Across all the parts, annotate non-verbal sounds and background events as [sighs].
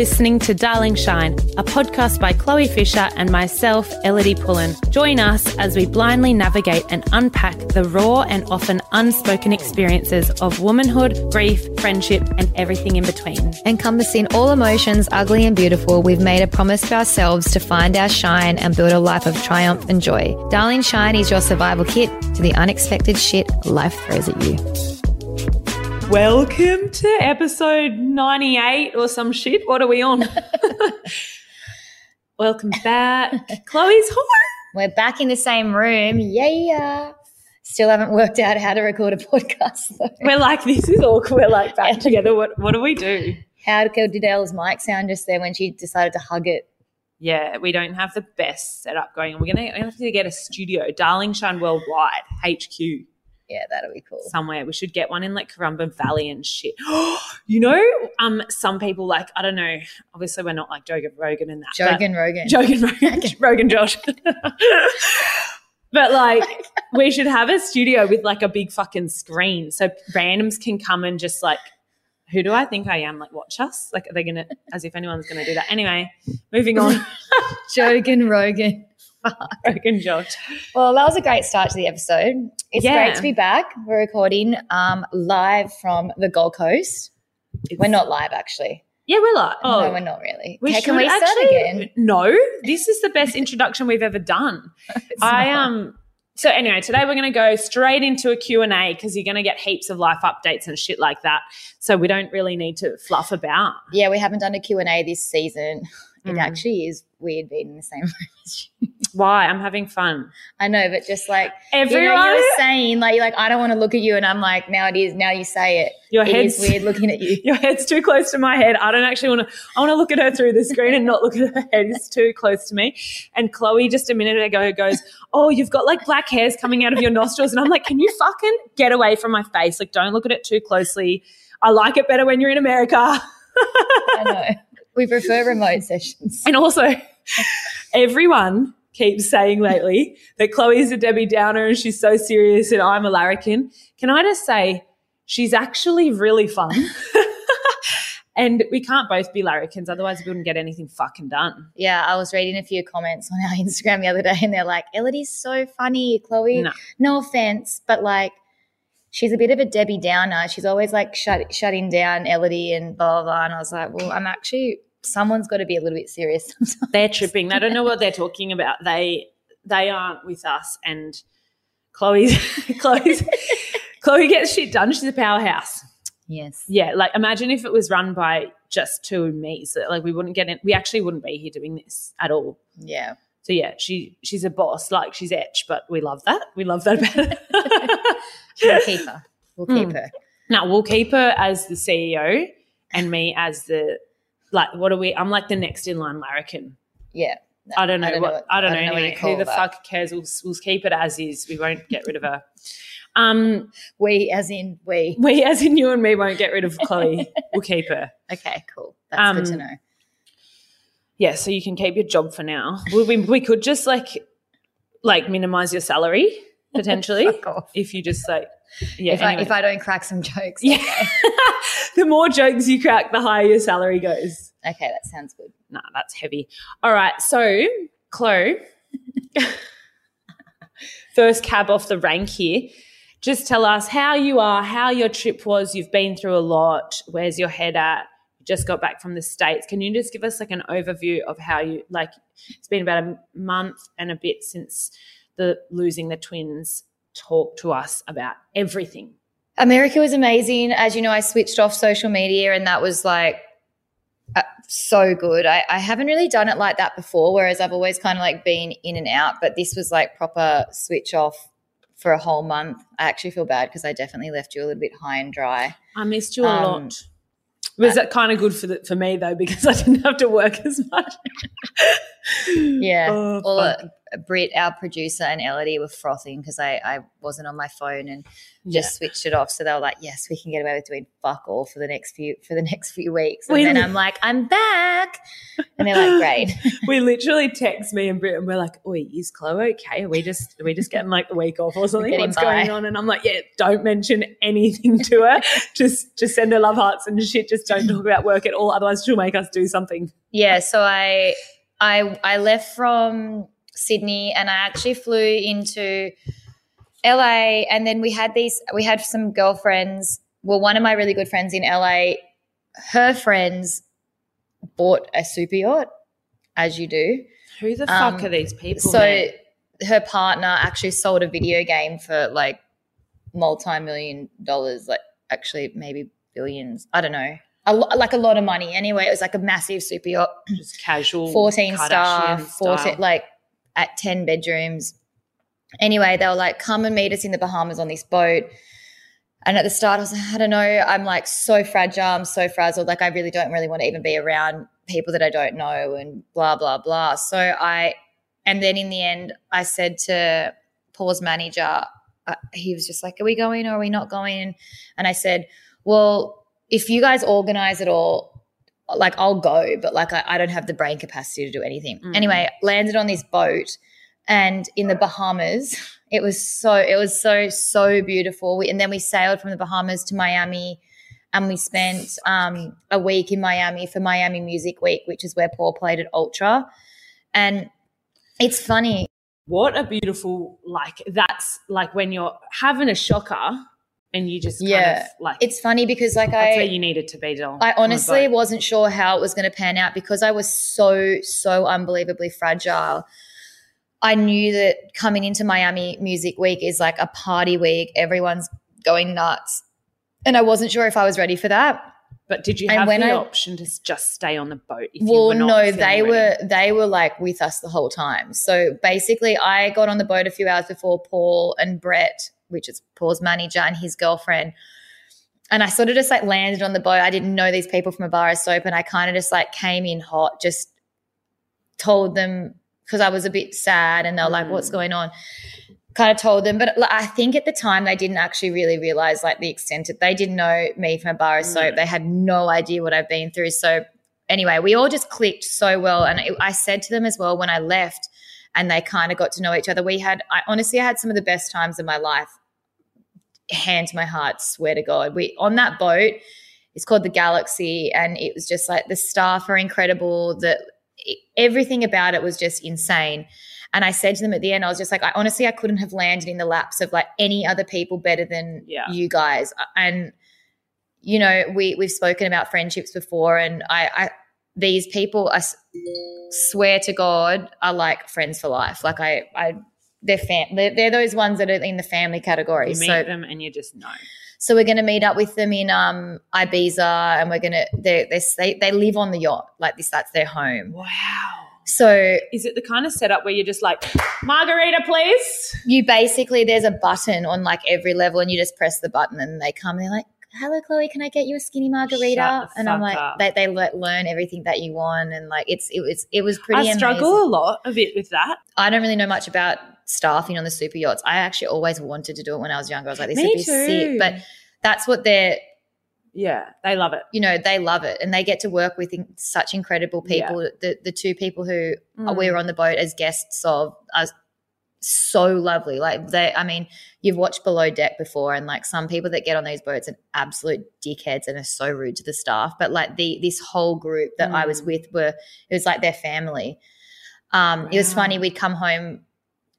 listening to Darling Shine, a podcast by Chloe Fisher and myself, Ellidy Pullin. Join us as we blindly navigate and unpack the raw and often unspoken experiences of womanhood, grief, friendship, and everything in between. Encompassing all emotions, ugly and beautiful, we've made a promise to ourselves to find our shine and build a life of triumph and joy. Darling Shine is your survival kit to the unexpected shit life throws at you. Welcome to episode 98 or some shit. What are we on? [laughs] Welcome back. Chloe's home. We're back in the same room. Yeah. Still haven't worked out how to record a podcast though. We're like, this is awkward. We're like back together. What what do we do? How did Elle's mic sound just there when she decided to hug it? Yeah, we don't have the best setup going. We're gonna have to get a studio, Darling Shine Worldwide, HQ. Yeah, that'll be cool. somewhere. We should get one in like Currumbin Valley and shit. [gasps] you know, um, some people like I don't know. Obviously, we're not like Jogan Rogan and that. Jogan Rogan. Jogan Rogan, [laughs] [laughs] Rogan Josh. [laughs] but like, we should have a studio with like a big fucking screen so randoms can come and just like. Who do I think I am? Like, watch us? Like, are they gonna, as if anyone's gonna do that? Anyway, moving on. Jogan Rogan. [laughs] Rogan Josh. Well, that was a great start to the episode. It's Yeah. great to be back. We're recording um, live from the Gold Coast. We're not live, actually. Yeah, we're like, oh, no, we're not really. We okay, can we start actually- again? No, this is the best introduction we've ever done. [laughs] I not. um. So anyway, today we're going to go straight into a Q and A because you're going to get heaps of life updates and shit like that. So we don't really need to fluff about. Yeah, we haven't done a Q&A this season. It Mm. actually is weird being in the same room [laughs] as you. Why? I'm having fun. I know, but just like Everyone, you know, you were saying, like, you're like I don't want to look at you, and I'm like, now it is. Now you say it. your It is head's weird looking at you. [laughs] Your head's too close to my head. I don't actually want to. I want to look at her through the screen and not look at her head. It's too close to me. And Chloe just a minute ago goes, "Oh, you've got like black hairs coming out of your nostrils," and I'm like, "Can you fucking get away from my face? Like, don't look at it too closely. I like it better when you're in America." [laughs] I know. We prefer remote sessions. And also, everyone keeps saying lately that Chloe's a Debbie Downer and she's so serious and I'm a larrikin. Can I just say, she's actually really fun. [laughs] and we can't both be larrikins, otherwise, we wouldn't get anything fucking done. Yeah, I was reading a few comments on our [laughs] Instagram the other day, and they're like, "Ellidy's so funny, Chloe." No. No offense, but like, she's a bit of a Debbie Downer. She's always like shut, shutting down Ellidy and blah blah. blah. And I was like, well, I'm actually someone's got to be a little bit serious [laughs] sometimes. They're tripping. They don't know what they're talking about. They they aren't with us. And Chloe's [laughs] Chloe's [laughs] Chloe gets shit done. She's a powerhouse. Yes. Yeah, like imagine if it was run by just two me. So like we wouldn't get in. We actually wouldn't be here doing this at all. Yeah. So yeah, she she's a boss, like she's etch, but we love that. We love that about her. We'll keep her. We'll keep Mm. her. now we'll keep her as the CEO and me as the like. What are we? I'm like the next in line larrikin. Yeah. I don't know I don't what know what- I don't I know. don't know anyway, who the that. fuck cares? We'll, we'll keep it as is. We won't get rid of her. Um, We, as in we. we, as in you and me, won't get rid of Chloe. [laughs] we'll keep her. Okay, cool. That's good to Um, know. Yeah, so you can keep your job for now. We, we, we could just like like minimize your salary [laughs] potentially if you just like yeah. if, I, if I don't crack some jokes. yeah, [laughs] the more jokes you crack, the higher your salary goes. Okay, that sounds good. Nah, that's heavy. All right, so Chloe, [laughs] first cab off the rank here. Just tell us how you are, how your trip was. You've been through a lot. Where's your head at? You just got back from the states. Can you just give us like an overview of how you like? It's been about a month and a bit since the losing the twins. Talk to us about everything. America was amazing. As you know, I switched off social media, and that was like uh, so good. I, I haven't really done it like that before, whereas I've always kind of like been in and out, but this was like proper switch off for a whole month. I actually feel bad because I definitely left you a little bit high and dry. I missed you a Um, lot. Was that kind of good for the, for me though because [laughs] I didn't have to work as much? Yeah. Oh, well, Britt, our producer, and Ellidy were frothing because I, I wasn't on my phone and just switched it off. So they were like, "Yes, we can get away with doing fuck all for the next few for the [laughs] next few weeks." And We then li- I'm like, "I'm back," and they're like, "Great." [laughs] we literally text me and Britt and we're like, "Oi, is Chloe okay? Are we just are we just getting like the week off or something? What's going on?" And I'm like, "Yeah, don't mention anything to her. [laughs] just just send her love hearts and shit. Just don't talk about work at all. Otherwise, she'll make us do something." yeah so i i i left from sydney and i actually flew into la and then we had these we had some girlfriends well one of my really good friends in la her friends bought a super yacht as you do Who the Um, fuck are these people? so man? her partner actually sold a video game for like multi-million dollars like actually maybe billions i don't know a lo- like a lot of money anyway it was like a massive super yacht just casual, 14 Kardashian staff, 14, style. like at 10 bedrooms. Anyway, they were like, come and meet us in the Bahamas on this boat. And at the start, I was like, I don't know. I'm like so fragile. I'm so frazzled. Like, I really don't really want to even be around people that I don't know and blah, blah, blah. So I, and then in the end, I said to Paul's manager, uh, he was just like, Are we going or are we not going? And I said, Well, if you guys organize it all, like I'll go, but like I, I don't have the brain capacity to do anything. Mm. Anyway, landed on this boat and in the Bahamas. [laughs] It was so it was so so beautiful. We, and then we sailed from the Bahamas to Miami, and we spent um, a week in Miami for Miami Music Week, which is where Paul played at Ultra. And it's funny. what a beautiful like. That's like when you're having a shocker and you just kind Yeah. of like It's funny because like that's I where you needed to be. Doll, I honestly wasn't sure how it was going to pan out because I was so, so unbelievably fragile. I knew that coming into Miami Music Week is like a party week. Everyone's going nuts. And I wasn't sure if I was ready for that. But did you have when the I- option to just stay on the boat? If you well, were not no, they ready? were they were like with us the whole time. So basically, I got on the boat a few hours before Paul and Brett, which is Paul's manager and his girlfriend. And I sort of just like landed on the boat. I didn't know these people from a bar of soap, and I kind of just like came in hot, just told them because I was a bit sad, and they were like, Mm. "What's going on?" Kind of told them, but like, I think at the time they didn't actually really realize like the extent of they didn't know me from a bar of soap. Mm. They had no idea what I've been through. So anyway, we all just clicked so well. And it, I said to them as well when I left, and they kind of got to know each other. We had, I honestly I had some of the best times of my life. Hand to my heart, swear to God. We on that boat. It's called the Galaxy, and it was just like the staff are incredible. That everything about it was just insane. And I said to them at the end, I was just like, I honestly, I couldn't have landed in the laps of like any other people better than Yeah. you guys. And you know, we we've spoken about friendships before, and I, I these people, I swear to God, are like friends for life. Like I, I, they're fam- they're, they're those ones that are in the family category. You meet so, them and you just know. so we're going to meet up with them in um Ibiza, and we're going to they they they live on the yacht like this. That's their home. Wow. So Is it the kind of setup where you're just like, margarita, please? you basically there's a button on like every level, and you just press the button, and they come. and They're like, "Hello, Chloe, can I get you a skinny margarita?" And I'm like, up. they they learn everything that you want, and like it's it was it was pretty. I struggle amazing. a lot of it with that. I don't really know much about staffing on the super yachts. I actually always wanted to do it when I was younger. I was like, this Me would be too. sick, but that's what they're Yeah, they love it. you know they love it and they get to work with in- such incredible people the the two people who Mm. we were on the boat as guests of are so lovely like they i mean you've watched below deck before and like some people that get on these boats are absolute dickheads and are so rude to the staff but like the this whole group that i was Mm. with were it was like their family um it was funny we'd come home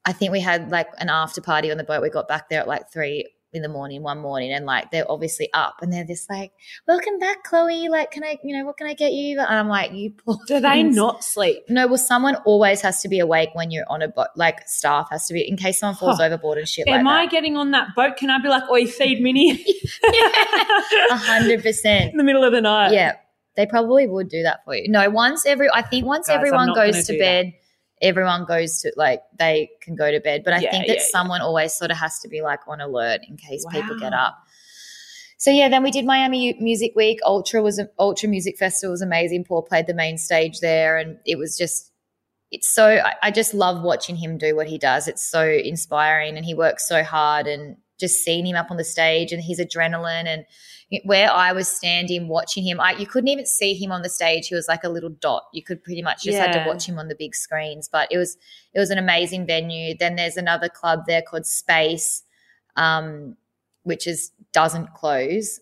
i think we had like an after party on the boat we got back there at like three in the morning one morning and like they're obviously up and they're just like welcome back chloe like can i you know what can i get you and i'm like you poor Do they not sleep? no well someone always has to be awake when you're on a boat like staff has to be in case someone falls overboard and shit Am I like getting on that boat? Can I be like, oi, feed Minnie? [laughs] a hundred percent In the middle of the night. yeah they probably would do that for you no once every i think once Guys, everyone goes to bed everyone goes to like they can go to bed. But i Yeah, think that yeah, someone always sort of has to be like on alert in case people get up. So yeah then we did miami music week. Ultra was ultra music festival was amazing. Paul played the main stage there and it was just it's so I, I just love watching him do what he does. It's so inspiring, and he works so hard, and just seeing him up on the stage and his adrenaline and where I was standing watching him, I, you couldn't even see him on the stage. He was like a little dot. You could pretty much just had to watch him on the big screens. But it was it was an amazing venue. Then there's another club there called Space, um, which is doesn't close.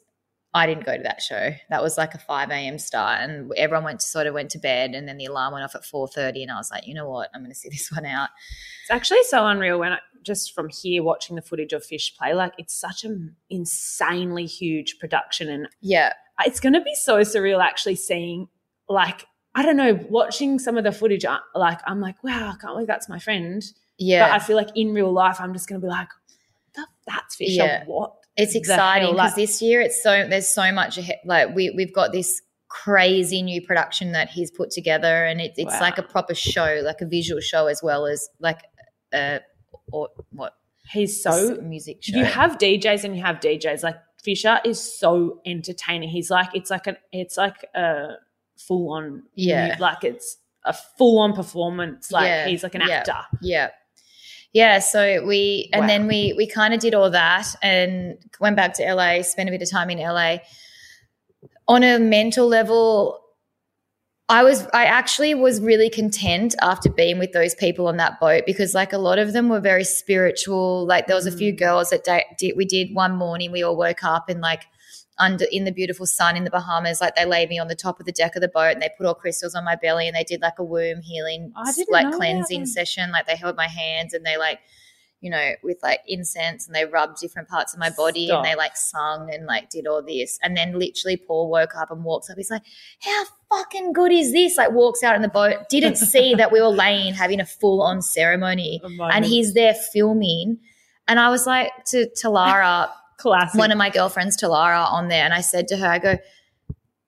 I didn't go to that show. That was like a five a.m. start, and everyone went to sort of went to bed, and then the alarm went off at four thirty, and I was like, you know what, I'm going to see [laughs] this one out. It's actually so unreal when I just from here watching the footage of Fish play. Like it's such an insanely huge production, and Yeah, it's going to be so surreal actually seeing like I don't know watching some of the footage. Uh, like I'm like, wow, I can't believe that's my friend. yeah. But I feel like in real life, I'm just going to be like, that's Fisher. Yeah. What? It's exciting because Like- this year it's so there's so much ahead, like we we've got this crazy new production that he's put together and it, it's Wow. like a proper show like a visual show as well as like a or what He's so music show you have DJs and you have DJs. Like Fisher is so entertaining. He's like it's like an it's like a full on Yeah. like it's a full on performance. Like Yeah, he's like an yeah. actor. yeah yeah so we and Wow. then we we kind of did all that and went back to la spent a bit of time in la on a mental level I was I actually was really content after being with those people on that boat because like a lot of them were very spiritual. Like there was a few Mm. girls that did we did one morning we all woke up and like under in the beautiful sun in the Bahamas like they laid me on the top of the deck of the boat and they put all crystals on my belly and they did like a womb healing like cleansing that. session like they held my hands and they like you know with like incense and they rubbed different parts of my body Stop. and they like sung and like did all this and then literally Paul woke up and walks up he's like how fucking good is this? Like walks out in the boat, didn't [laughs] see that we were laying having a full on ceremony, and he's there filming. And I was like to Talara, classic. one of my girlfriends, Talara, on there, and I said to her, I go,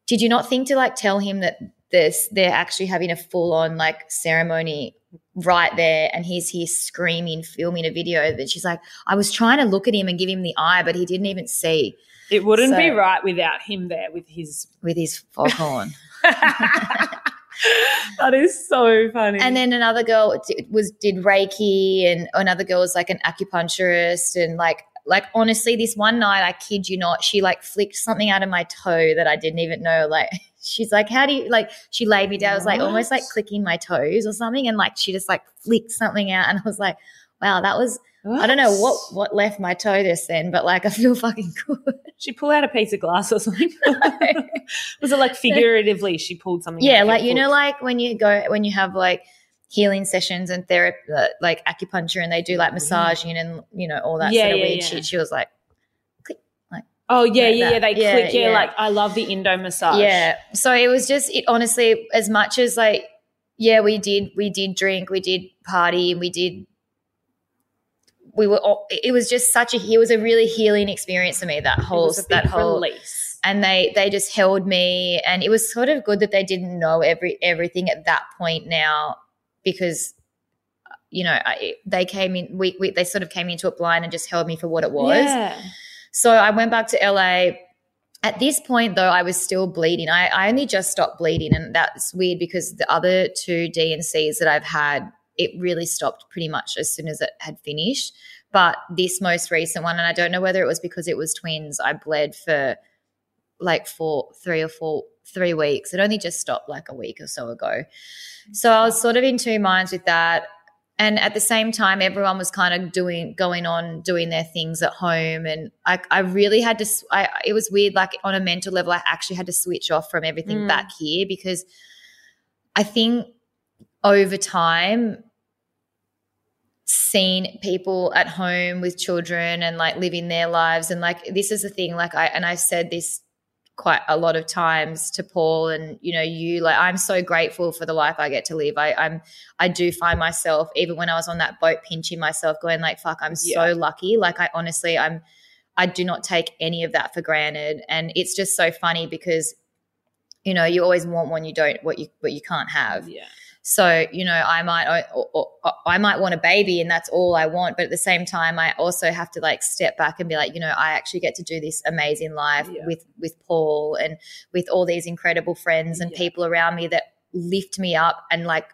did you not think to like tell him that this they're actually having a full on like ceremony right there and he's here screaming filming a video that she's like i was trying to look at him and give him the eye but he didn't even see it wouldn't be right without him there with his. with his foghorn [laughs] [laughs] that is so funny. And then another girl was did Reiki, and another girl was like an acupuncturist, and like like honestly, this one night, I kid you not, she like flicked something out of my toe that I didn't even know. Like [laughs] she's like, "How do you like?" She laid me down, it was like almost like clicking my toes or something, and like she just like flicked something out, and I was like, "Wow, that was." I don't know what what left my toe this then, but like I feel [laughs] fucking good. She pulled out a piece of glass or something. [laughs] Was it like figuratively she pulled something? yeah out like you know like when you go when you have like healing sessions and therapy like acupuncture and they do like massaging and you know all that Mm-hmm. Yeah, sort of yeah, weird yeah. shit she was like click, like. Oh yeah, like yeah, yeah. They Yeah, click. Yeah, like I love the Indo massage. yeah so it was just it honestly as much as like yeah we did we did drink we did party and we did we were all, it was just such a it was a really healing experience for me that whole that whole release. and they they just held me and it was sort of good that they didn't know every everything at that point now because you know I, they came in we, we they sort of came into it blind and just held me for what it was. Yeah. so i went back to la at this point though i was still bleeding. I, I only just stopped bleeding and that's weird because the other two dncs that i've had it really stopped pretty much as soon as it had finished. But this most recent one and i don't know whether it was because it was twins i bled for like for three or four three weeks. It only just stopped like a week or so ago. So i was sort of in two minds with that. And at the same time everyone was kind of doing going on doing their things at home. And i, I really had to I, it was weird like on a mental level i actually had to switch off from everything Mm. back here because i think over time seen people at home with children and like living their lives and like this is the thing like i and i said this quite a lot of times to paul and you know you like i'm so grateful for the life i get to live i i'm i do find myself even when i was on that boat pinching myself going like fuck i'm Yeah. so lucky like i honestly i'm i do not take any of that for granted and it's just so funny because you know you always want one you don't what you what you can't have Yeah. So you know, I might or, or, or I might want a baby, and that's all I want. But at the same time, I also have to like step back and be like, you know, I actually get to do this amazing life Yeah. with with Paul and with all these incredible friends and Yeah. people around me that lift me up and like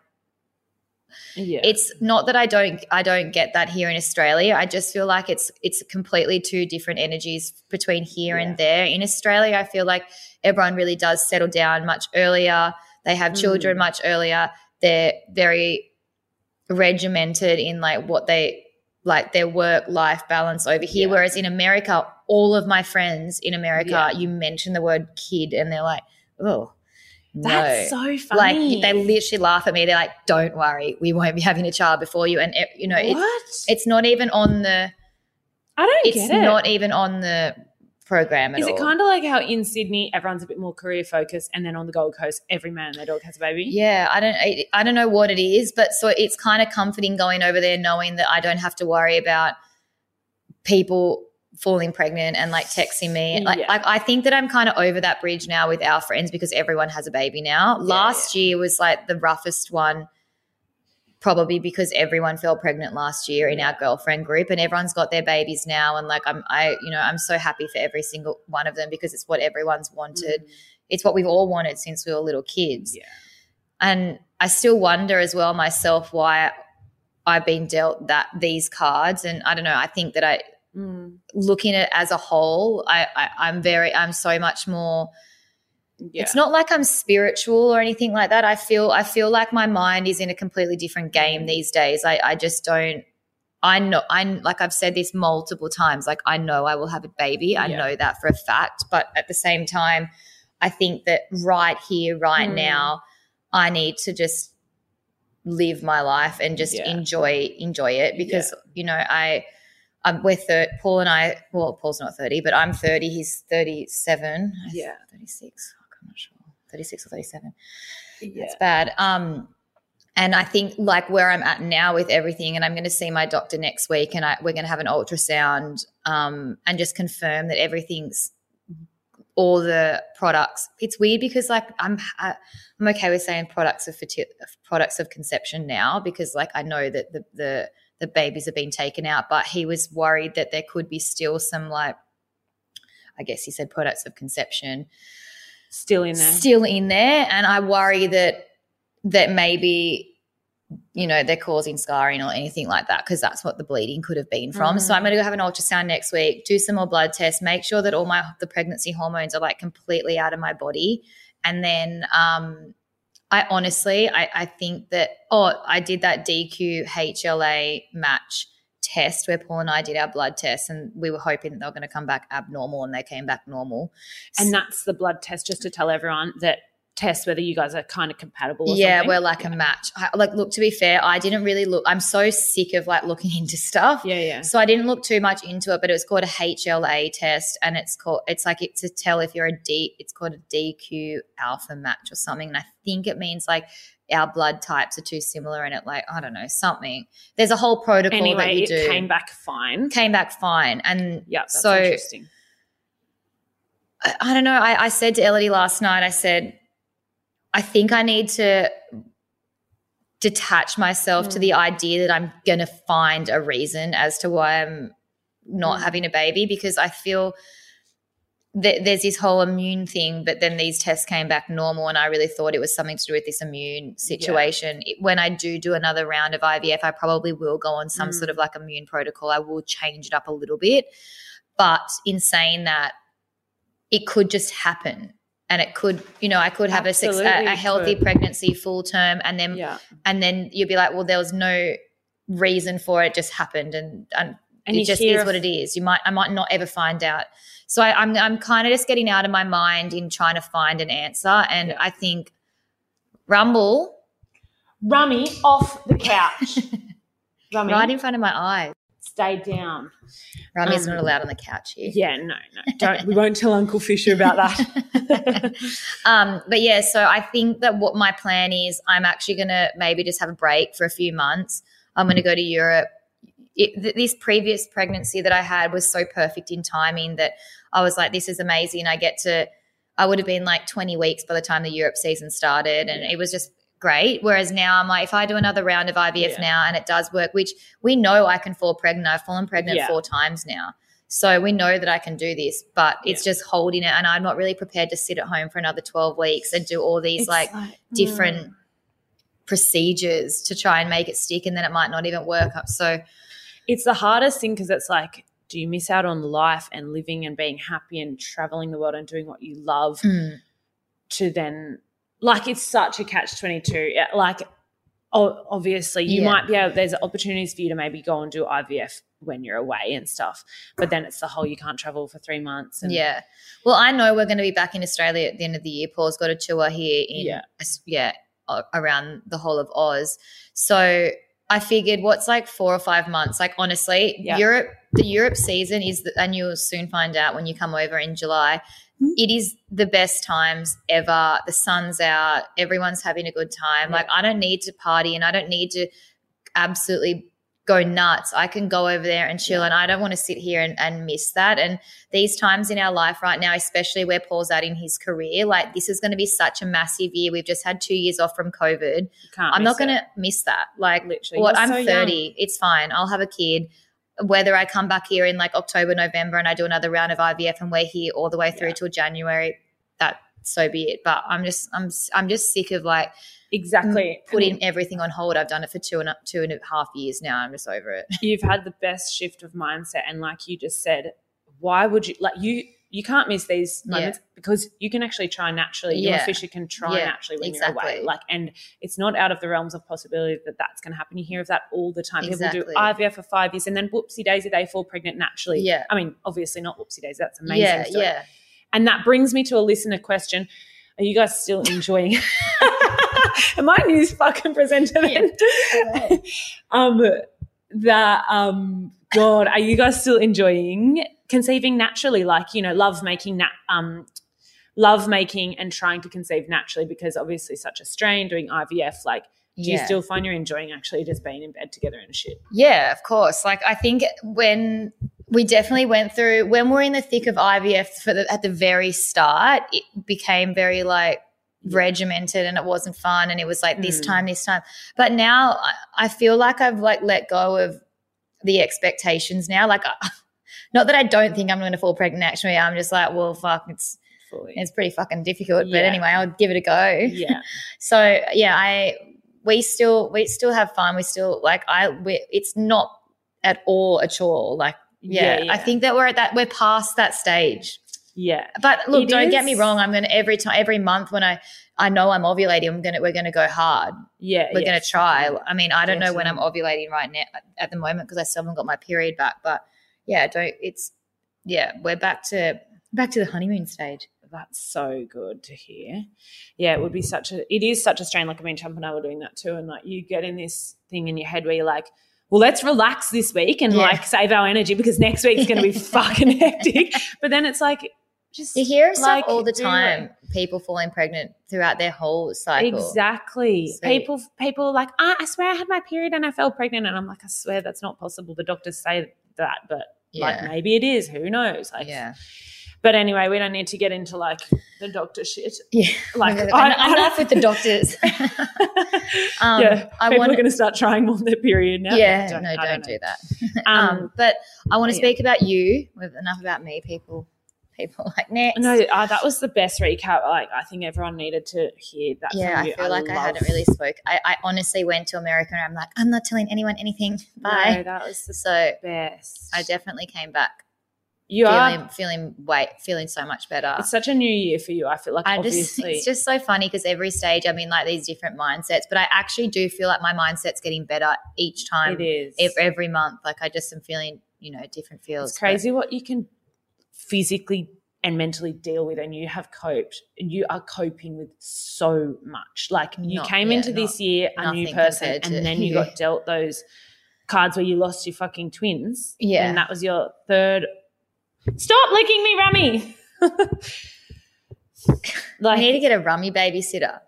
Yeah. it's not that I don't I don't get that here in Australia. I just feel like it's it's completely two different energies between here Yeah. and there. In Australia, I feel like everyone really does settle down much earlier. They have children Mm. much earlier. They're very regimented in like what they like their work life balance over here. Yeah. Whereas in America, all of my friends in America, Yeah. you mention the word kid and they're like, oh, no. That's so funny. like they literally laugh at me. They're like, "Don't worry, we won't be having a child before you." And it, you know, it's it's not even on the. I don't It's get it. not even on the program at Is all. it kind of like how in Sydney everyone's a bit more career focused, and then on the Gold Coast every man and their dog has a baby? Yeah, I don't. I, I don't know what it is, but so it's kind of comforting going over there, knowing that I don't have to worry about people falling pregnant and like texting me. Like, Yeah. like I think that I'm kind of over that bridge now with our friends because everyone has a baby now. Yeah, last year was like the roughest one. Probably because everyone fell pregnant last year in our girlfriend group, and everyone's got their babies now. And like I'm, I, you know, I'm so happy for every single one of them because it's what everyone's wanted. It's what we've all wanted since we were little kids. Yeah. And I still wonder as well myself why I've been dealt that these cards. And I don't know. I think that I Mm. looking at it as a whole, I, I I'm very I'm so much more Yeah. it's not like I'm spiritual or anything like that. I feel I feel like my mind is in a completely different game these days. I, I just don't I know I like I've said this multiple times. Like I know I will have a baby. I Yeah. know that for a fact. But at the same time, I think that right here, right Mm. now, I need to just live my life and just Yeah. enjoy enjoy it because you know I um, we're thir- Paul and I. Well, Paul's not thirty, but I'm thirty. He's thirty-seven. Yeah. thirty-six. Not sure. Thirty-six or thirty-seven. yeah. It's bad. Um, and I think like where I'm at now with everything, and I'm going to see my doctor next week, and I, we're going to have an ultrasound, um, and just confirm that everything's all the products. It's weird because like I'm I, I'm okay with saying products of ferti- products of conception now because like I know that the the the babies have been taken out, but he was worried that there could be still some like I guess he said products of conception Still in there. still in there and i worry that that maybe you know they're causing scarring or anything like that because that's what the bleeding could have been from so Mm. i'm going to go have an ultrasound next week do some more blood tests make sure that all my the pregnancy hormones are like completely out of my body and then um i honestly i i think that oh i did that dq hla match test where paul and i did our blood tests and we were hoping that they were going to come back abnormal and they came back normal. And that's the blood test, just to tell everyone that tests whether you guys are kind of compatible. Or yeah, something. we're like a match. I, like, look, to be fair, I didn't really look. I'm so sick of like looking [laughs] into stuff. Yeah, yeah. So I didn't look too much into it, but it was called a HLA test, and it's called. It's like it's to tell if you're a D. It's called a DQ alpha match or something, and I think it means like our blood types are too similar, and it like I don't know something. There's a whole protocol that Anyway, you it do. came back fine. came back fine, and Yeah, so interesting. I, I don't know. I, I said to Ellidy last night, I said, I think I need to detach myself to Mm. the idea that I'm going to find a reason as to why I'm not Mm. having a baby because I feel that there's this whole immune thing, but then these tests came back normal, and I really thought it was something to do with this immune situation. It- When I do do another round of IVF, I probably will go on some Mm. sort of like immune protocol. I will change it up a little bit, but in saying that, it could just happen. And it could, you know, I could have a, six, a, a healthy could. pregnancy full term, and then Yeah. and then you'd be like, well, there was no reason for it; it just happened, and and And it just is what it is. You might, I might not ever find out. So I, I'm, I'm kind of just getting out of my mind in trying to find an answer. And Yeah. I think Rumble Rummy off the couch. [laughs] Rummy, right in front of my eyes. Stay down. Rummy's Um, not allowed on the couch here. Yeah, no, no. Don't we won't tell Uncle Fisher about that. [laughs] um, but yeah, so I think that what my plan is, I'm actually going to maybe just have a break for a few months. I'm going to go to Europe. It, th- this previous pregnancy that I had was so perfect in timing that I was like, this is amazing. I get to, I would have been like 20 weeks by the time the Europe season started, and it was just great. Whereas now I'm like, if I do another round of IVF Yeah. now and it does work, which we know I can fall pregnant, I've fallen pregnant Yeah. four times now. So we know that I can do this, but it's just holding it. And I'm not really prepared to sit at home for another 12 weeks and do all these It's like different mm. procedures to try and make it stick and then it might not even work so it's the hardest thing because it's like do you miss out on life and living and being happy and traveling the world and doing what you love mm, to then like it's such a catch 22 Yeah, like obviously you Yeah. might be able there's opportunities for you to maybe go and do ivf when you're away and stuff but then it's the whole you can't travel for three months and yeah well i know we're going to be back in australia at the end of the year paul's got a tour here in Yeah. yeah around the whole of oz so i figured what's like four or five months like honestly Yeah. europe the europe season is the, and you'll soon find out when you come over in july Mhm. it is the best times ever. The sun's out. Everyone's having a good time. Yeah. like i don't need to party and i don't need to absolutely go nuts. I can go over there and chill and i don't want to sit here and, and miss that. And these times in our life right now especially where paul's at in his career like this is going to be such a massive year. We've just had two years off from covid. I'm not going to miss that. Like literally. what? You're i'm so young. 30 it's fine. I'll have a kid whether i come back here in like october november and i do another round of ivf and we're here all the way through Yeah. till january that so be it. But i'm just i'm i'm just sick of like exactly. putting everything on hold. I've done it for two and a, two and a half years now. I'm just over it. You've had the best shift of mindset and like you just said why would you like you you can't miss these Yeah. moments because you can actually try naturally. You're a fisher can try Yeah, naturally when you're away. like and it's not out of the realms of possibility that that's going to happen. You hear of that all the time. People do ivf for five years and then whoopsie daisy they fall pregnant naturally. Yeah. i mean obviously not whoopsie daisy that's amazing yeah story. yeah. And that brings me to a listener question. Are you guys still enjoying [laughs] [laughs] am i news fucking presenter then? [laughs] um that um god are you guys still enjoying conceiving naturally like you know love making nat um love making and trying to conceive naturally because obviously such a strain doing ivf like do you still find you're enjoying actually just being in bed together and shit Yeah, of course. Like I think when we definitely went through when we're in the thick of IVF for the, at the very start, it became very like regimented and it wasn't fun and it was like this Mm. time, this time. But now I, I feel like I've like let go of the expectations now. Like I, not that I don't think I'm going to fall pregnant. Actually, I'm just like, well, fuck, it's fully it's pretty fucking difficult. But anyway, I'll give it a go. yeah [laughs] So yeah, I we still we still have fun. We still like I we, it's not at all a chore. Like yeah, I think that we're at that we're past that stage. yeah But look, It don't get me wrong. I'm gonna every time every month when I I know I'm ovulating, I'm gonna we're gonna go hard. yeah We're yeah. gonna try. I mean, I don't know when I'm ovulating right now at the moment because I still haven't got my period back. But yeah, don't. It's yeah, we're back to back to the honeymoon stage. That's so good to hear. Yeah, it would be such a it is such a strain. Like I mean, Champ and I were doing that too. And like you get in this thing in your head where you're like, well, let's relax this week and Yeah. like save our energy because next week's gonna be [laughs] fucking hectic. But then it's like just You hear of stuff like, all the time. People falling pregnant throughout their whole cycle. Exactly. People people like, ah, I swear I had my period and I fell pregnant. And I'm like, I swear that's not possible. The doctors say that, but like maybe it is. Who knows? Like yeah. but anyway, we don't need to get into like the doctor shit. Yeah. Like I- [laughs] I- enough with the doctors. [laughs] um, yeah, I people want. are going to start trying more their period now. Yeah, Don't- no, I don't, do that. [laughs] Um, Um, but I want to yeah. speak about you. With enough about me, people. People [laughs] like next. no, uh, that was the best recap. Like I think everyone needed to hear that. yeah, I feel like I hadn't really spoke. I, I honestly went to America and I'm like, I'm not telling anyone anything. Bye. No, that was the So best. I definitely came back you feeling are. feeling wait feeling so much better. It's such a new year for you. I feel like I just obviously. it's just so funny because every stage I'm in like these different mindsets, but I actually do feel like my mindset's getting better each time, it is. ev- every month. Like I just am feeling, you know, different feels. it's crazy what you can physically and mentally deal with, and you have coped. And you are coping with so much. Like you Not- came yeah, into not- this year a new person, and then you got [laughs] dealt those cards where you lost your fucking twins. Yeah. and that was your third. Stop licking me, Rummy. [laughs] I [laughs] like need to get a rummy babysitter.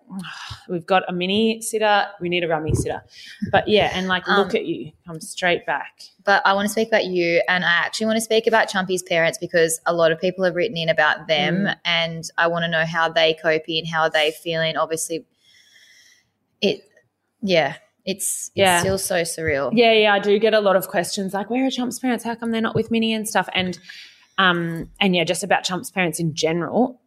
we've got a mini sitter. We need a rummy sitter. But yeah, and like look Um, at you, come straight back. But I want to speak about you, and I actually want to speak about Chumpy's parents because a lot of people have written in about them, Mm. and I want to know how they coping, and how are they feeling. Obviously, it, yeah, it's, it's Yeah. still so surreal. Yeah, yeah, I do get a lot of questions like, "Where are Chump's parents? How come they're not with Minnie and stuff?" And um, and yeah, just about Chump's parents in general.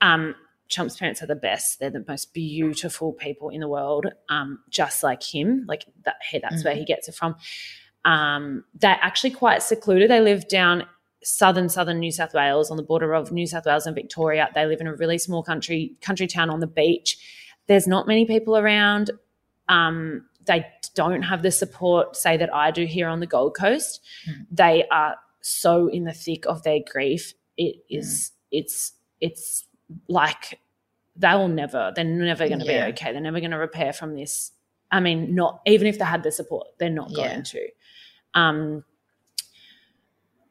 Um, Chump's parents are the best. They're the most beautiful people in the world, um, just like him. Like that, hey, that's mm-hmm. where he gets it from. Um, they're actually quite secluded. They live down southern southern New South Wales on the border of New South Wales and Victoria. They live in a really small country country town on the beach. There's not many people around. Um, they don't have the support, say that I do here on the Gold Coast. Mm. They are so in the thick of their grief. It is. Mm. It's. It's like they'll never. They're never going to yeah. be okay. They're never going to repair from this. I mean, not even if they had the support, they're not yeah. going to. Um,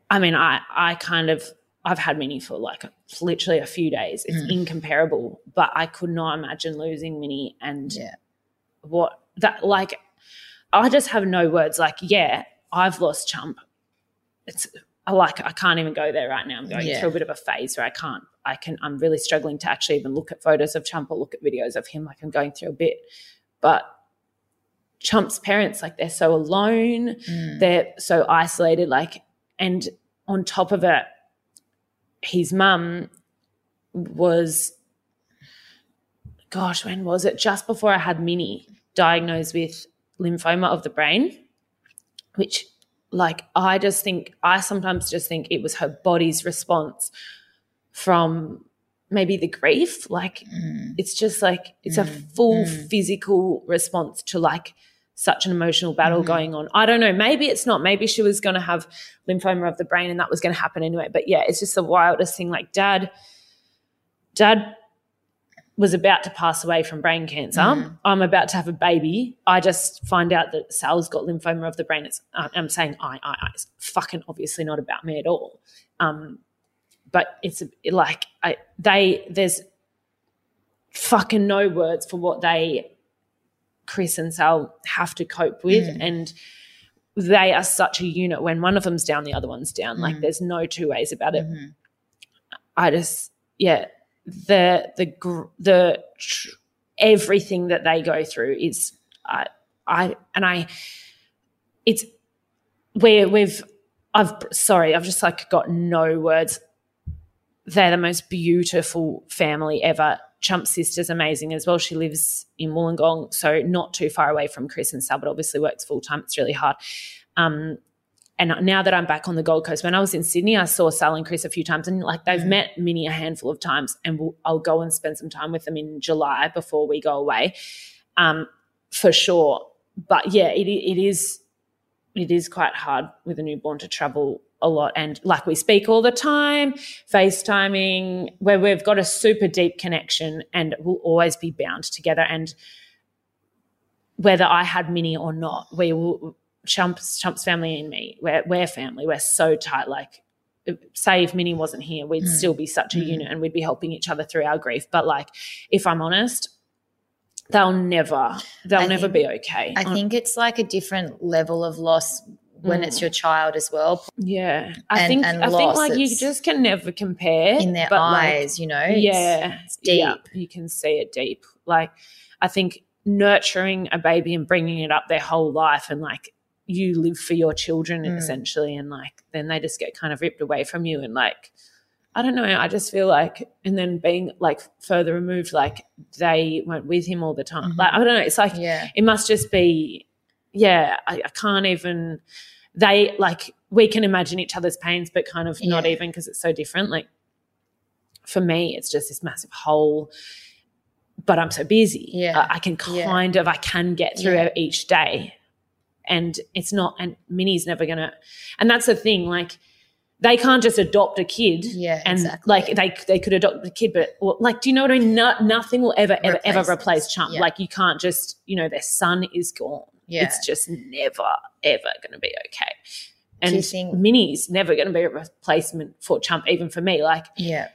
I mean, I I kind of I've had Minnie for like literally a few days. It's mm. incomparable, but I could not imagine losing Minnie and yeah. what that like. I just have no words. Like, yeah, I've lost Chump. It's I like I can't even go there right now. I'm going yeah. through a bit of a phase where I can't. I can. I'm really struggling to actually even look at photos of Chump or look at videos of him. Like I'm going through a bit, but Chump's parents, like they're so alone, mm. they're so isolated, like, and on top of it, his mum was, gosh, when was it? Just before I had Minnie diagnosed with lymphoma of the brain, which, like, I just think, I sometimes just think it was her body's response from maybe the grief. Like, mm. it's just like, it's mm. a full mm. physical response to, like, such an emotional battle mm-hmm. going on. I don't know. Maybe it's not. Maybe she was going to have lymphoma of the brain and that was going to happen anyway. But yeah, it's just the wildest thing. Like dad, dad was about to pass away from brain cancer. Mm. I'm about to have a baby. I just find out that Sal's got lymphoma of the brain. It's, uh, I'm saying I, I, I. It's fucking obviously not about me at all. Um, but it's like I, they there's fucking no words for what they Chris and Sal have to cope with. Mm. And they are such a unit. When one of them's down, the other one's down. Mm. Like there's no two ways about it. Mm-hmm. I just, yeah, the, the, the, everything that they go through is, I, I, and I, it's where we've, I've, sorry, I've just like got no words. They're the most beautiful family ever Chump's sister's amazing as well. She lives in Wollongong, so not too far away from Chris and Sal, but obviously works full time. It's really hard. Um, and now that I'm back on the Gold Coast, when I was in Sydney, I saw Sal and Chris a few times, and like they've mm. met Minnie a handful of times, and we'll, I'll go and spend some time with them in July before we go away, um, for sure. But yeah, it, it is it is quite hard with a newborn to travel a lot and like we speak all the time facetiming where we've got a super deep connection and we'll always be bound together and whether i had minnie or not we will chump's chump's family and me we're, we're family we're so tight like say if minnie wasn't here we'd mm. still be such a mm. unit and we'd be helping each other through our grief but like if i'm honest they'll never they'll I never think, be okay i think it's like a different level of loss when mm. it's your child as well. Yeah, I and, think and I think like you just can never compare in their eyes. Like, you know, yeah, it's, it's deep. Yeah, you can see it deep. Like I think nurturing a baby and bringing it up their whole life and like you live for your children mm. essentially and like then they just get kind of ripped away from you and like I don't know. I just feel like, and then being like further removed, like they weren't with him all the time. Mm-hmm. Like I don't know. It's like yeah. it must just be, yeah. I, I can't even they like we can imagine each other's pains, but kind of yeah. not even because it's so different. Like for me, it's just this massive hole. But I'm so busy. Yeah, I can kind yeah. of I can get through each day, and it's not. And Minnie's never gonna. And that's the thing. Like they can't just adopt a kid. Yeah, and exactly. like they they could adopt a kid, but like, do you know what I mean? No, nothing will ever ever replace ever replace Chump. Yeah. Like you can't just you know their son is gone. Yeah. It's just never, ever to be okay. And Kissing. Minnie's never to be a replacement for Chump, even for me. Like, yeah,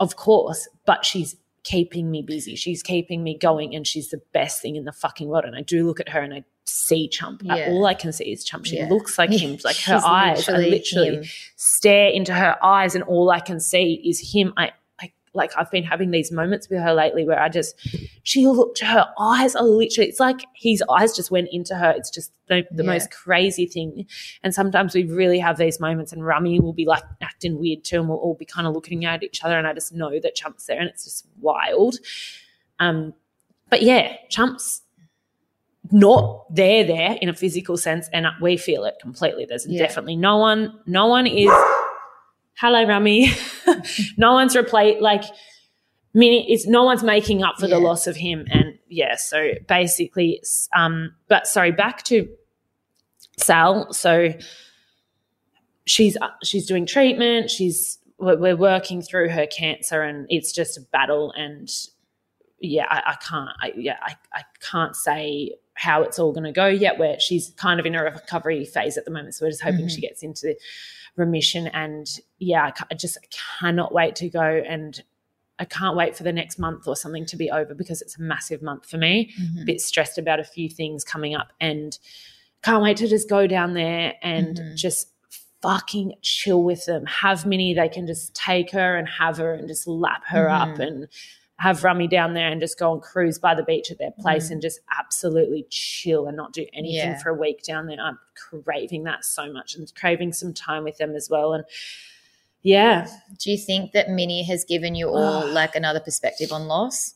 of course, but she's keeping me busy. She's keeping me going, and she's the best thing in the fucking world. And I do look at her and I see Chump. Yeah. All I can see is Chump. She yeah. looks like [laughs] him. Like her eyes, I literally him. stare into her eyes, and all I can see is him. I, I, like I've been having these moments with her lately where I just she looked her eyes are literally it's like his eyes just went into her. It's just the, the Yeah. most crazy thing. And sometimes we really have these moments and Rummy will be like acting weird too and we'll all be kind of looking at each other and I just know that Chump's there and it's just wild. Um but yeah, Chump's not there there in a physical sense and we feel it completely. There's Yeah. definitely no one no one is hello Rummy. [laughs] no one's replaced like Minnie it's no one's making up for the loss of him and yeah so basically um but sorry back to Sal so she's uh, she's doing treatment she's we're, we're working through her cancer and it's just a battle and yeah I, I can't I, yeah I, I can't say how it's all going to go yet where she's kind of in a recovery phase at the moment so we're just hoping Mhm. she gets into remission and yeah I, I just cannot wait to go and I can't wait for the next month or something to be over because it's a massive month for me Mhm. a bit stressed about a few things coming up and can't wait to just go down there and Mhm. just fucking chill with them. Have Minnie, they can just take her and have her and just lap her up Mhm. and have Rummy down there and just go and cruise by the beach at their place Mhm. and just absolutely chill and not do anything Yeah. for a week down there. I'm craving that so much and craving some time with them as well. And yeah, Do you think that Minnie has given you all [sighs] like another perspective on loss?